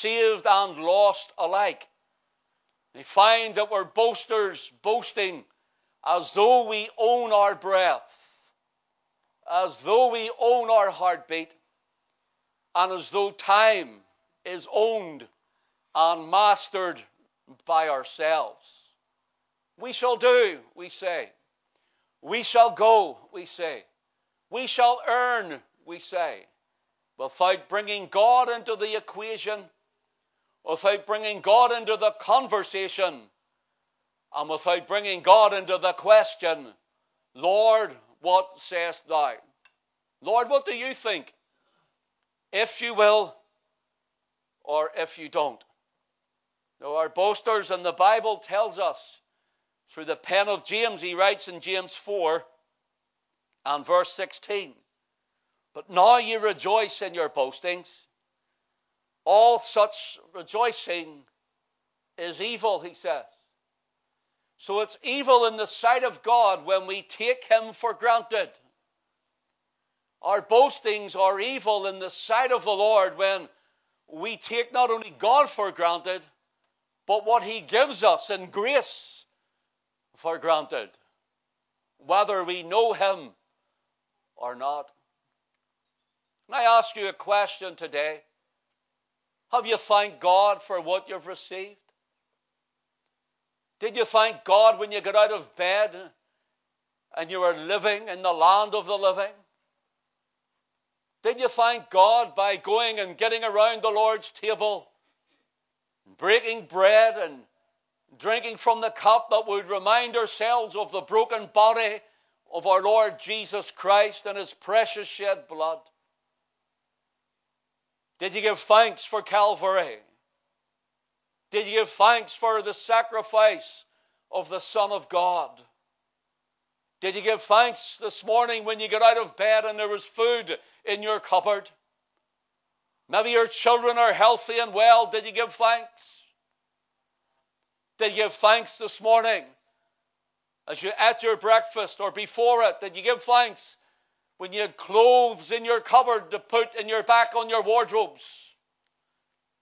saved and lost alike. We find that we're boasters boasting as though we own our breath, as though we own our heartbeat, and as though time is owned and mastered by ourselves. We shall do, we say. We shall go, we say. We shall earn, we say. Without bringing God into the equation, without bringing God into the conversation, and without bringing God into the question, Lord, what sayest thou? Lord, what do you think? If you will, or if you don't. Now, our boasters, and the Bible tells us through the pen of James, he writes in James 4 and verse 16, But now you rejoice in your boastings. All such rejoicing is evil, he says. So it's evil in the sight of God when we take him for granted. Our boastings are evil in the sight of the Lord when we take not only God for granted, but what He gives us in grace for granted, whether we know Him or not. Can I ask you a question today? Have you thanked God for what you've received? Did you thank God when you got out of bed and you were living in the land of the living? Did you thank God by going and getting around the Lord's table, breaking bread and drinking from the cup that would remind ourselves of the broken body of our Lord Jesus Christ and his precious shed blood? Did you give thanks for Calvary? Did you give thanks for the sacrifice of the Son of God? Did you give thanks this morning when you got out of bed and there was food in your cupboard? Maybe your children are healthy and well. Did you give thanks? Did you give thanks this morning as you ate your breakfast or before it? Did you give thanks when you had clothes in your cupboard to put in your back on your wardrobes?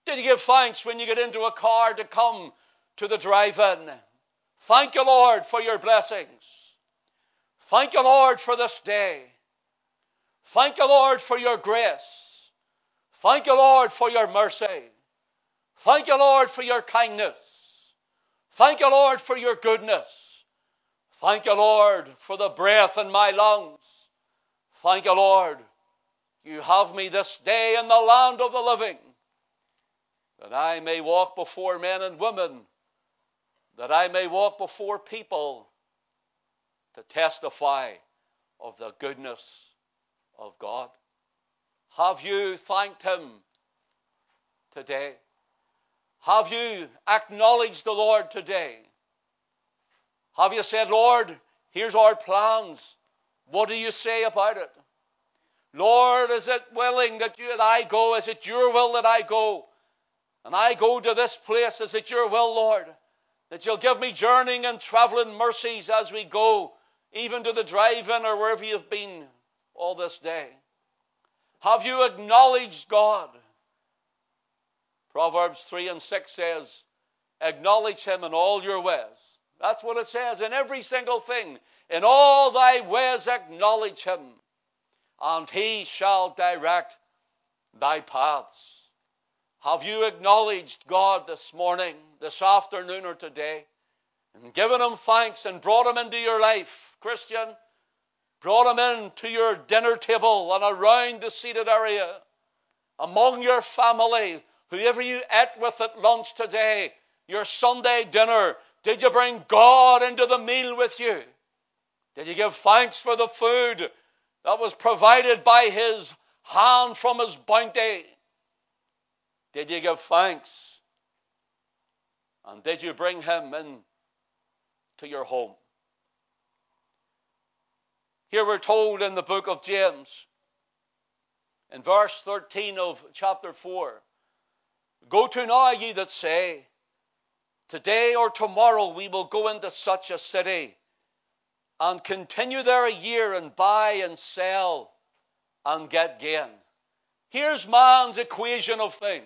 Did you give thanks when you get into a car to come to the drive in? Thank you, Lord, for your blessings. Thank you, Lord, for this day. Thank you, Lord, for your grace. Thank you, Lord, for your mercy. Thank you, Lord, for your kindness. Thank you, Lord, for your goodness. Thank you, Lord, for the breath in my lungs. Thank you, Lord, you have me this day in the land of the living, that I may walk before men and women, that I may walk before people to testify of the goodness of God. Have you thanked Him today? Have you acknowledged the Lord today? Have you said, Lord, here's our plans. What do you say about it? Lord, is it willing that, you, that I go? Is it your will that I go? And I go to this place. Is it your will, Lord, that you'll give me journeying and traveling mercies as we go even to the drive in or wherever you've been all this day? Have you acknowledged God? Proverbs 3 and 6 says, Acknowledge him in all your ways. That's what it says in every single thing. In all thy ways acknowledge him, and he shall direct thy paths. Have you acknowledged God this morning, this afternoon, or today, and given him thanks and brought him into your life? Christian, brought him into your dinner table and around the seated area, among your family, whoever you ate with at lunch today, your Sunday dinner, did you bring God into the meal with you? Did you give thanks for the food that was provided by His hand from His bounty? Did you give thanks? And did you bring Him in to your home? Here we're told in the book of James, in verse 13 of chapter 4, Go to now, ye that say, Today or tomorrow we will go into such a city and continue there a year and buy and sell and get gain. Here's man's equation of things.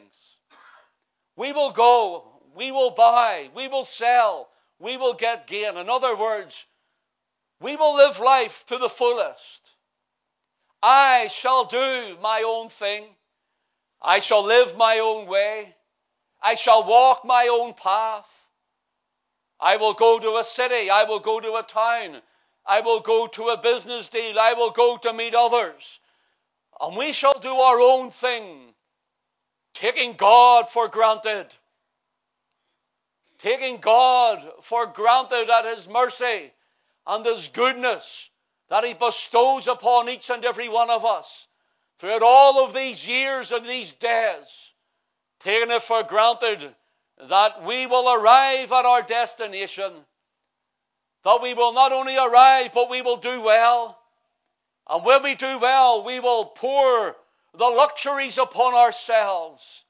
We will go, we will buy, we will sell, we will get gain. In other words, we will live life to the fullest. I shall do my own thing. I shall live my own way. I shall walk my own path. I will go to a city. I will go to a town. I will go to a business deal. I will go to meet others. And we shall do our own thing, taking God for granted. Taking God for granted at His mercy and His goodness that He bestows upon each and every one of us throughout all of these years and these days, taking it for granted that we will arrive at our destination, that we will not only arrive, but we will do well. And when we do well, we will pour the luxuries upon ourselves,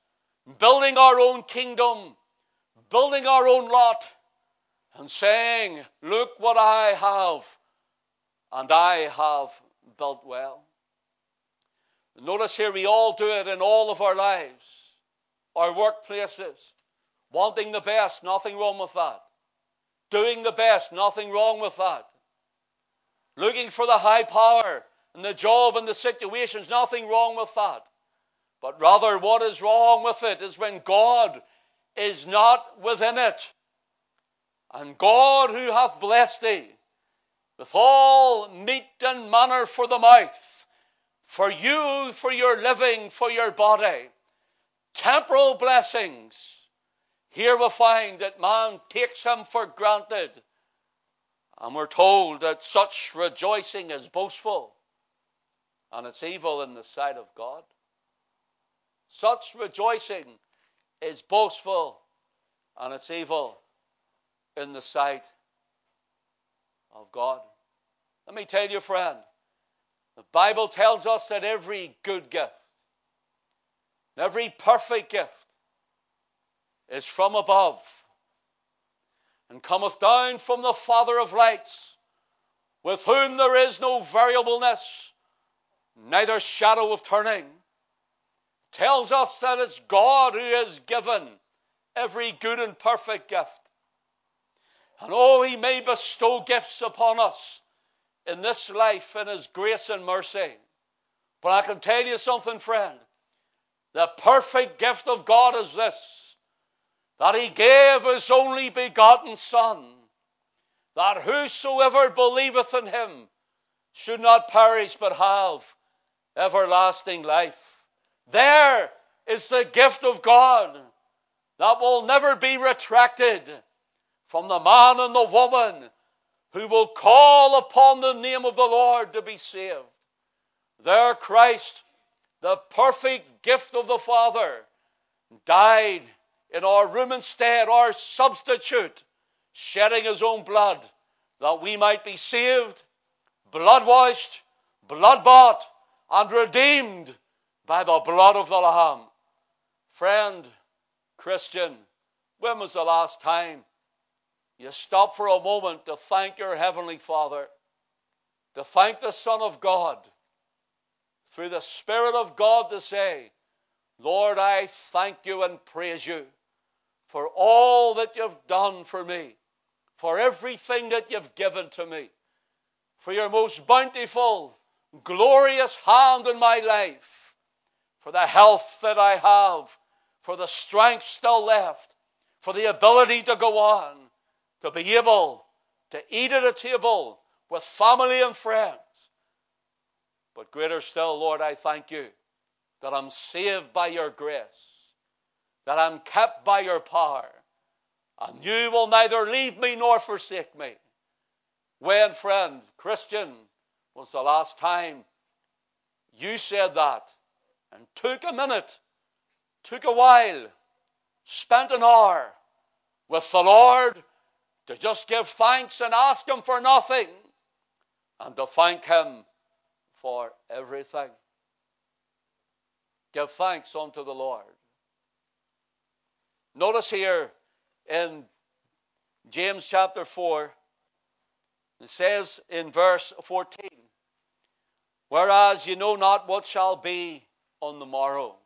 building our own kingdom, building our own lot, and saying, Look what I have and I have built well. Notice here we all do it in all of our lives, our workplaces, wanting the best, nothing wrong with that. Doing the best, nothing wrong with that. Looking for the high power and the job and the situations, nothing wrong with that. But rather, what is wrong with it is when God is not within it. And God, who hath blessed thee, with all meat and manner for the mouth, for you, for your living, for your body, temporal blessings. Here we find that man takes them for granted. And we're told that such rejoicing is boastful and it's evil in the sight of God. Such rejoicing is boastful and it's evil in the sight of God. Let me tell you, friend, the Bible tells us that every good gift, every perfect gift, is from above and cometh down from the Father of lights, with whom there is no variableness, neither shadow of turning. Tells us that it's God who has given every good and perfect gift. And oh, he may bestow gifts upon us in this life in His grace and mercy. But I can tell you something, friend. The perfect gift of God is this that He gave His only begotten Son, that whosoever believeth in Him should not perish but have everlasting life. There is the gift of God that will never be retracted from the man and the woman who will call upon the name of the Lord to be saved. There, Christ, the perfect gift of the Father, died in our room instead, our substitute, shedding his own blood that we might be saved, blood washed, blood bought, and redeemed by the blood of the Lamb. Friend, Christian, when was the last time you stopped for a moment to thank your Heavenly Father, to thank the Son of God, through the Spirit of God to say, Lord, I thank you and praise you for all that you've done for me, for everything that you've given to me, for your most bountiful, glorious hand in my life, for the health that I have, for the strength still left, for the ability to go on, to be able to eat at a table with family and friends. But greater still, Lord, I thank you that I'm saved by your grace, that I'm kept by your power, and you will neither leave me nor forsake me. When, friend, Christian, was the last time you said that and took a minute, took a while, spent an hour with the Lord to just give thanks and ask Him for nothing, and to thank Him for everything. Give thanks unto the Lord. Notice here in James chapter 4, it says in verse 14, Whereas you know not what shall be on the morrow.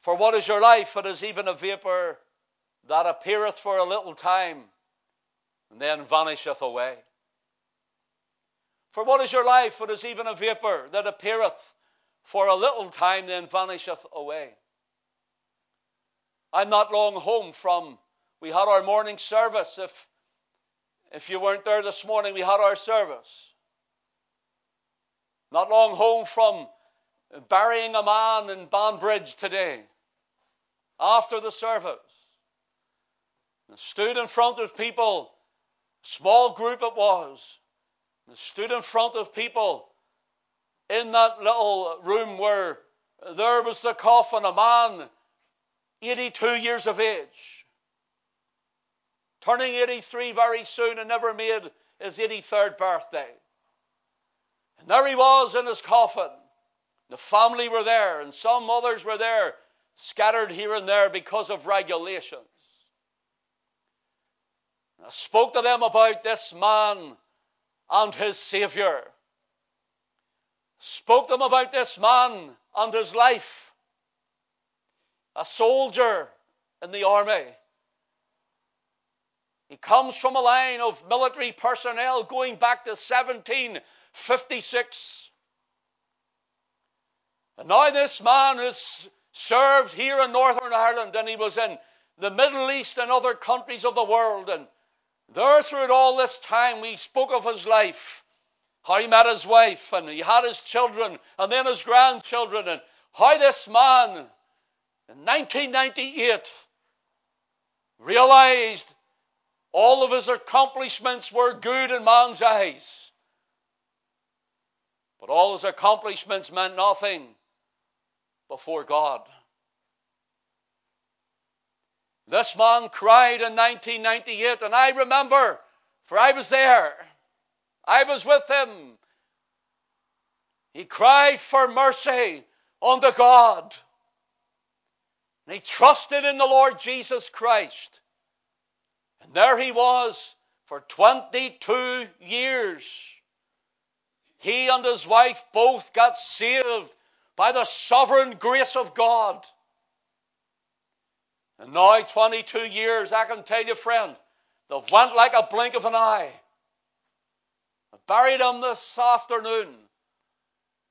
For what is your life? It is even a vapor that appeareth for a little time and then vanisheth away. For what is your life? It is even a vapor that appeareth for a little time, then vanisheth away. I'm not long home from, we had our morning service. If, if you weren't there this morning, we had our service. Not long home from burying a man in Banbridge today after the service. Stood in front of people, small group it was, stood in front of people in that little room where there was the coffin, a man 82 years of age, turning 83 very soon and never made his 83rd birthday. And there he was in his coffin. The family were there, and some others were there, scattered here and there because of regulations. I spoke to them about this man and his Savior. Spoke to them about this man and his life. A soldier in the army. He comes from a line of military personnel going back to 1756. And now this man has served here in Northern Ireland and he was in the Middle East and other countries of the world. And there through all this time we spoke of his life. How he met his wife and he had his children and then his grandchildren and how this man in 1998 realized all of his accomplishments were good in man's eyes. But all his accomplishments meant nothing before God. This man cried in 1998, and I remember, for I was there. I was with him. He cried for mercy unto God. And he trusted in the Lord Jesus Christ. And there he was for 22 years. He and his wife both got saved by the sovereign grace of God. And now, 22 years, I can tell you, friend, they've went like a blink of an eye. I buried him this afternoon,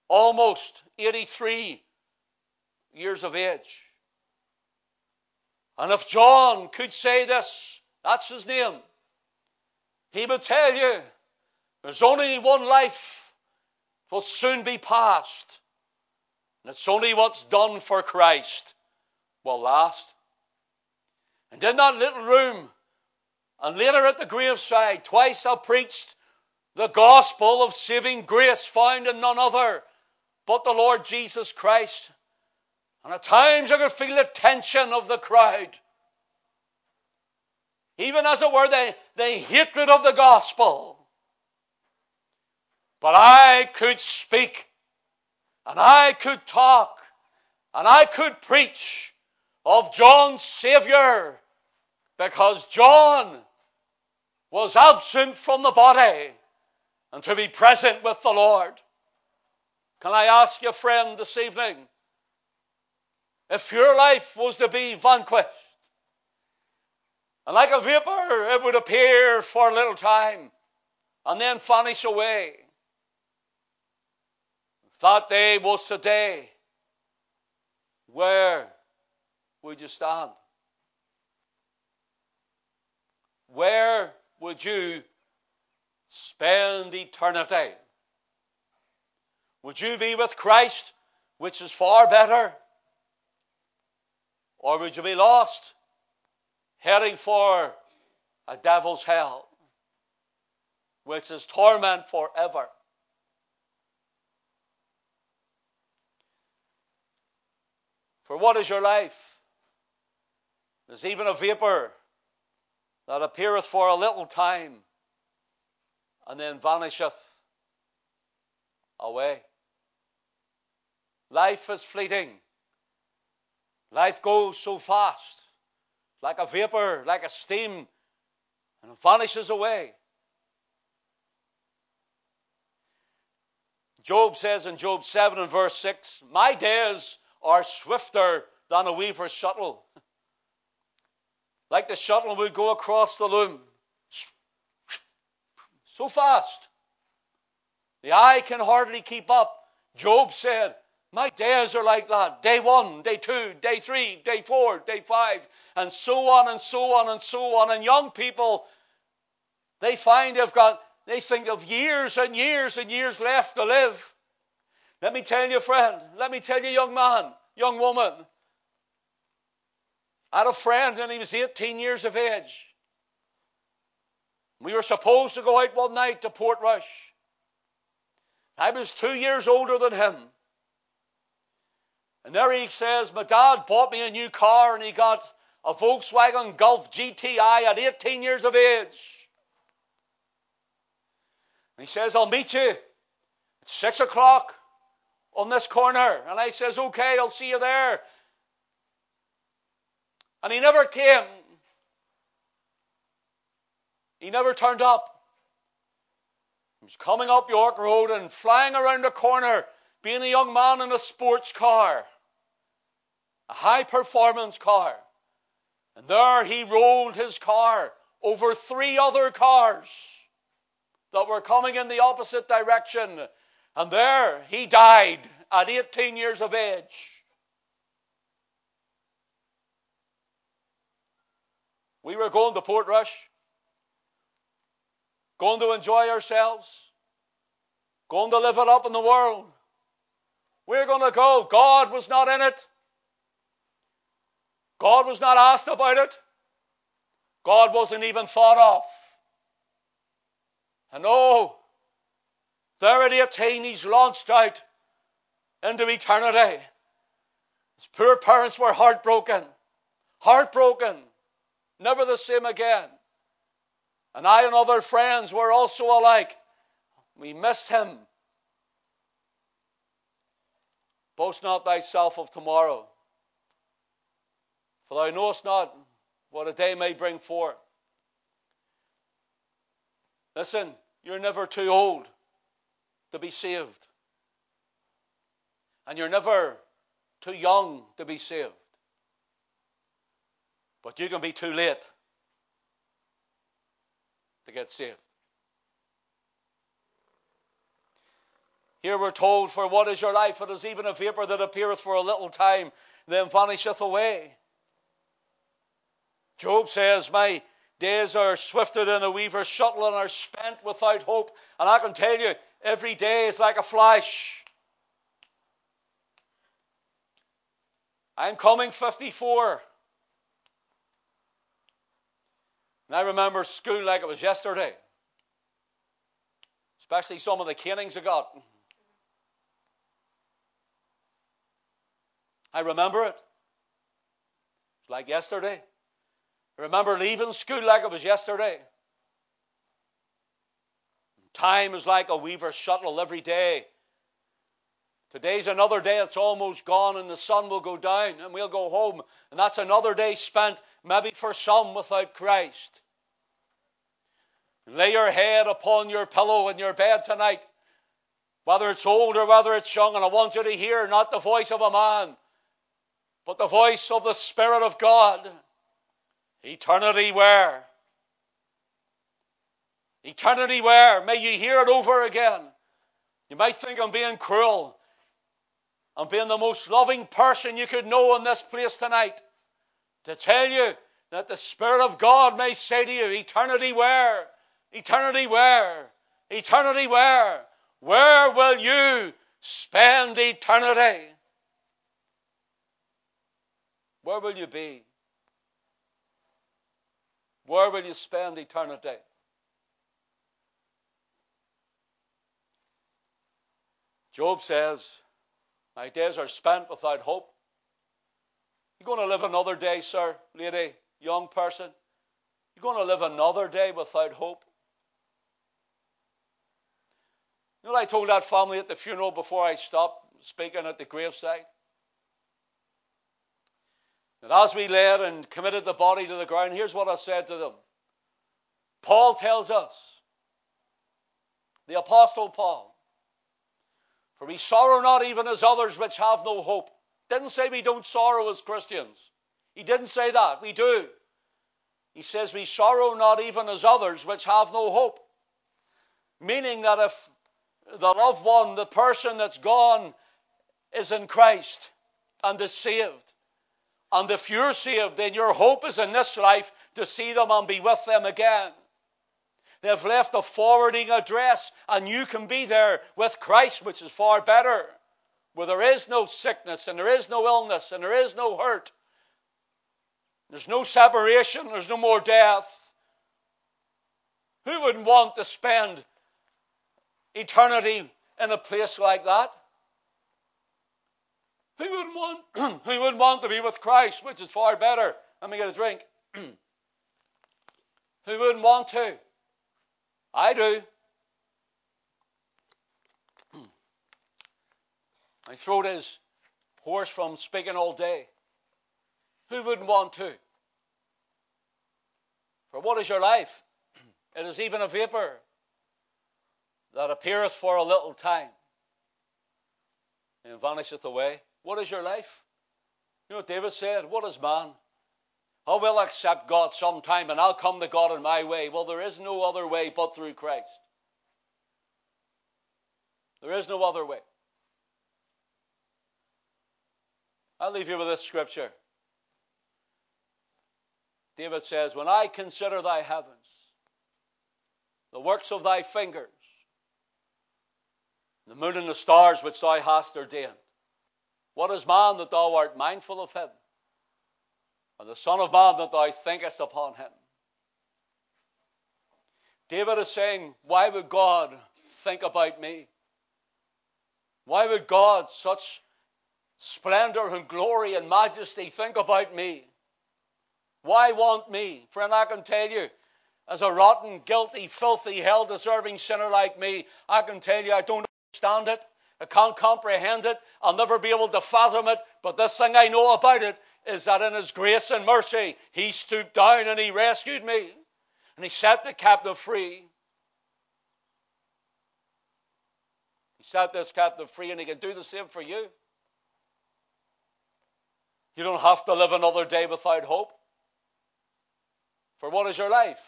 almost 83 years of age. And if John could say this, that's his name, he would tell you there's only one life will soon be past. And it's only what's done for Christ will last. And in that little room, and later at the graveside, twice I preached the gospel of saving grace found in none other but the Lord Jesus Christ. And at times I could feel the tension of the crowd. Even as it were, the, the hatred of the gospel. But I could speak, and I could talk, and I could preach of John's Savior because John was absent from the body and to be present with the Lord. Can I ask you, friend, this evening, if your life was to be vanquished, and like a vapor, it would appear for a little time and then vanish away. That day was the day where would you stand? Where would you spend eternity? Would you be with Christ, which is far better? Or would you be lost, heading for a devil's hell, which is torment forever? For what is your life? There's even a vapor that appeareth for a little time and then vanisheth away. Life is fleeting. Life goes so fast, like a vapor, like a steam, and it vanishes away. Job says in Job 7 and verse 6, My days are swifter than a weaver's shuttle. Like the shuttle would go across the loom. So fast. The eye can hardly keep up. Job said, My days are like that. Day one, day two, day three, day four, day five, and so on and so on and so on. And young people, they find they've got, they think of years and years and years left to live. Let me tell you, friend, let me tell you, young man, young woman. I had a friend and he was 18 years of age. We were supposed to go out one night to Portrush. I was two years older than him. And there he says, My dad bought me a new car and he got a Volkswagen Golf GTI at 18 years of age. And he says, I'll meet you at 6 o'clock on this corner. And I says, Okay, I'll see you there. And he never came. He never turned up. He was coming up York Road and flying around the corner, being a young man in a sports car, a high performance car. And there he rolled his car over three other cars that were coming in the opposite direction. And there he died at 18 years of age. We were going to Portrush, going to enjoy ourselves, going to live it up in the world. We're going to go. God was not in it. God was not asked about it. God wasn't even thought of. And oh, there at 18, he's launched out into eternity. His poor parents were heartbroken. Heartbroken never the same again. And I and other friends were also alike. We missed him. Boast not thyself of tomorrow, for thou knowest not what a day may bring forth. Listen, you're never too old to be saved. And you're never too young to be saved. But you can be too late to get saved. Here we're told, For what is your life? It is even a vapor that appeareth for a little time, then vanisheth away. Job says, My days are swifter than a weaver's shuttle and are spent without hope. And I can tell you, every day is like a flash. I'm coming 54. And I remember school like it was yesterday, especially some of the canings I got. I remember it. It's like yesterday. I remember leaving school like it was yesterday. Time is like a weaver's shuttle every day. Today's another day, it's almost gone, and the sun will go down, and we'll go home. And that's another day spent, maybe for some, without Christ. Lay your head upon your pillow in your bed tonight, whether it's old or whether it's young, and I want you to hear not the voice of a man, but the voice of the Spirit of God. Eternity where? Eternity where? May you hear it over again. You might think I'm being cruel. I'm being the most loving person you could know in this place tonight. To tell you that the Spirit of God may say to you, Eternity where? Eternity where? Eternity where? Where will you spend eternity? Where will you be? Where will you spend eternity? Job says, My days are spent without hope. You're going to live another day, sir, lady, young person. You're going to live another day without hope. You know what I told that family at the funeral before I stopped speaking at the graveside? As we laid and committed the body to the ground, here's what I said to them. Paul tells us, the Apostle Paul, for we sorrow not even as others which have no hope. Didn't say we don't sorrow as Christians. He didn't say that. We do. He says we sorrow not even as others which have no hope. Meaning that if the loved one, the person that's gone, is in Christ and is saved, and if you're saved, then your hope is in this life to see them and be with them again. They've left a forwarding address, and you can be there with Christ, which is far better, where there is no sickness, and there is no illness, and there is no hurt. There's no separation, there's no more death. Who wouldn't want to spend eternity in a place like that? Who wouldn't want, who wouldn't want to be with Christ, which is far better? Let me get a drink. who wouldn't want to? I do. My throat is hoarse from speaking all day. Who wouldn't want to? For what is your life? It is even a vapor that appeareth for a little time and vanisheth away. What is your life? You know David said? What is man? I will accept God sometime and I'll come to God in my way. Well, there is no other way but through Christ. There is no other way. I'll leave you with this scripture. David says, When I consider thy heavens, the works of thy fingers, the moon and the stars which thou hast ordained, what is man that thou art mindful of him? And the Son of Man that thou thinkest upon him? David is saying, Why would God think about me? Why would God, such splendor and glory and majesty, think about me? Why want me? Friend, I can tell you, as a rotten, guilty, filthy, hell deserving sinner like me, I can tell you I don't understand it. I can't comprehend it. I'll never be able to fathom it. But this thing I know about it is that in His grace and mercy, He stooped down and He rescued me. And He set the captive free. He set this captive free, and He can do the same for you. You don't have to live another day without hope. For what is your life?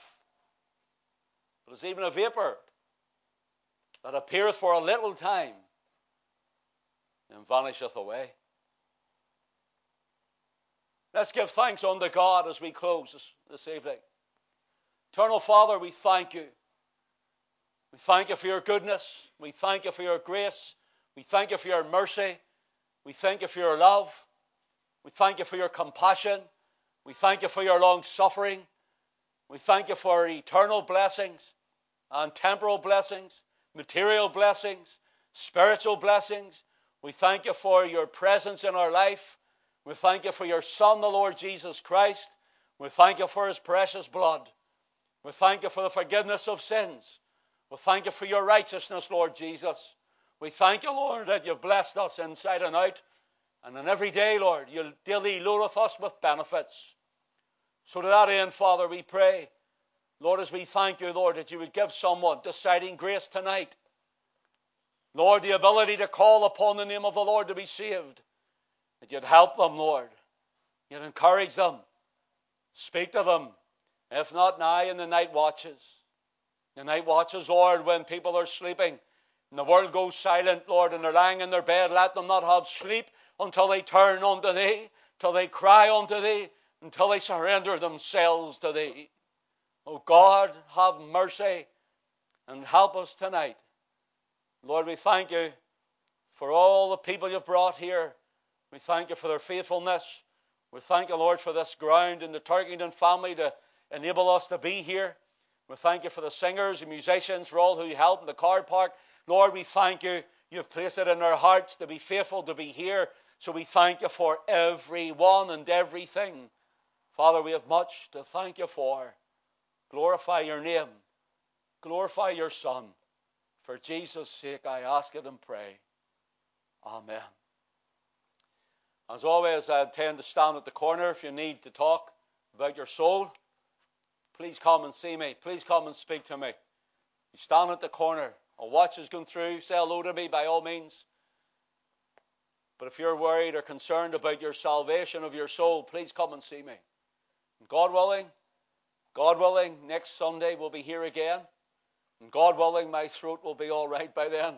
It is even a vapor that appeareth for a little time and vanisheth away. Let's give thanks unto God as we close this, this evening. Eternal Father, we thank you. We thank you for your goodness. We thank you for your grace. We thank you for your mercy. We thank you for your love. We thank you for your compassion. We thank you for your long suffering. We thank you for eternal blessings and temporal blessings, material blessings, spiritual blessings. We thank you for your presence in our life. We thank you for your Son, the Lord Jesus Christ. We thank you for his precious blood. We thank you for the forgiveness of sins. We thank you for your righteousness, Lord Jesus. We thank you, Lord, that you've blessed us inside and out. And in every day, Lord, you daily loadeth us with benefits. So to that end, Father, we pray, Lord, as we thank you, Lord, that you would give someone deciding grace tonight. Lord, the ability to call upon the name of the Lord to be saved. That you'd help them, Lord. You'd encourage them. Speak to them. If not now, in the night watches. The night watches, Lord, when people are sleeping and the world goes silent, Lord, and they're lying in their bed, let them not have sleep until they turn unto Thee, till they cry unto Thee, until they surrender themselves to Thee. Oh God, have mercy and help us tonight. Lord, we thank you for all the people you've brought here. We thank you for their faithfulness. We thank you, Lord, for this ground and the Turkington family to enable us to be here. We thank you for the singers and musicians, for all who help in the car park. Lord, we thank you. You've placed it in our hearts to be faithful, to be here. So we thank you for everyone and everything. Father, we have much to thank you for. Glorify your name. Glorify your Son. For Jesus' sake, I ask it and pray. Amen. As always, I tend to stand at the corner if you need to talk about your soul. Please come and see me. Please come and speak to me. You stand at the corner. A watch has gone through. Say hello to me by all means. But if you're worried or concerned about your salvation of your soul, please come and see me. God willing, God willing, next Sunday we'll be here again. And God willing, my throat will be all right by then.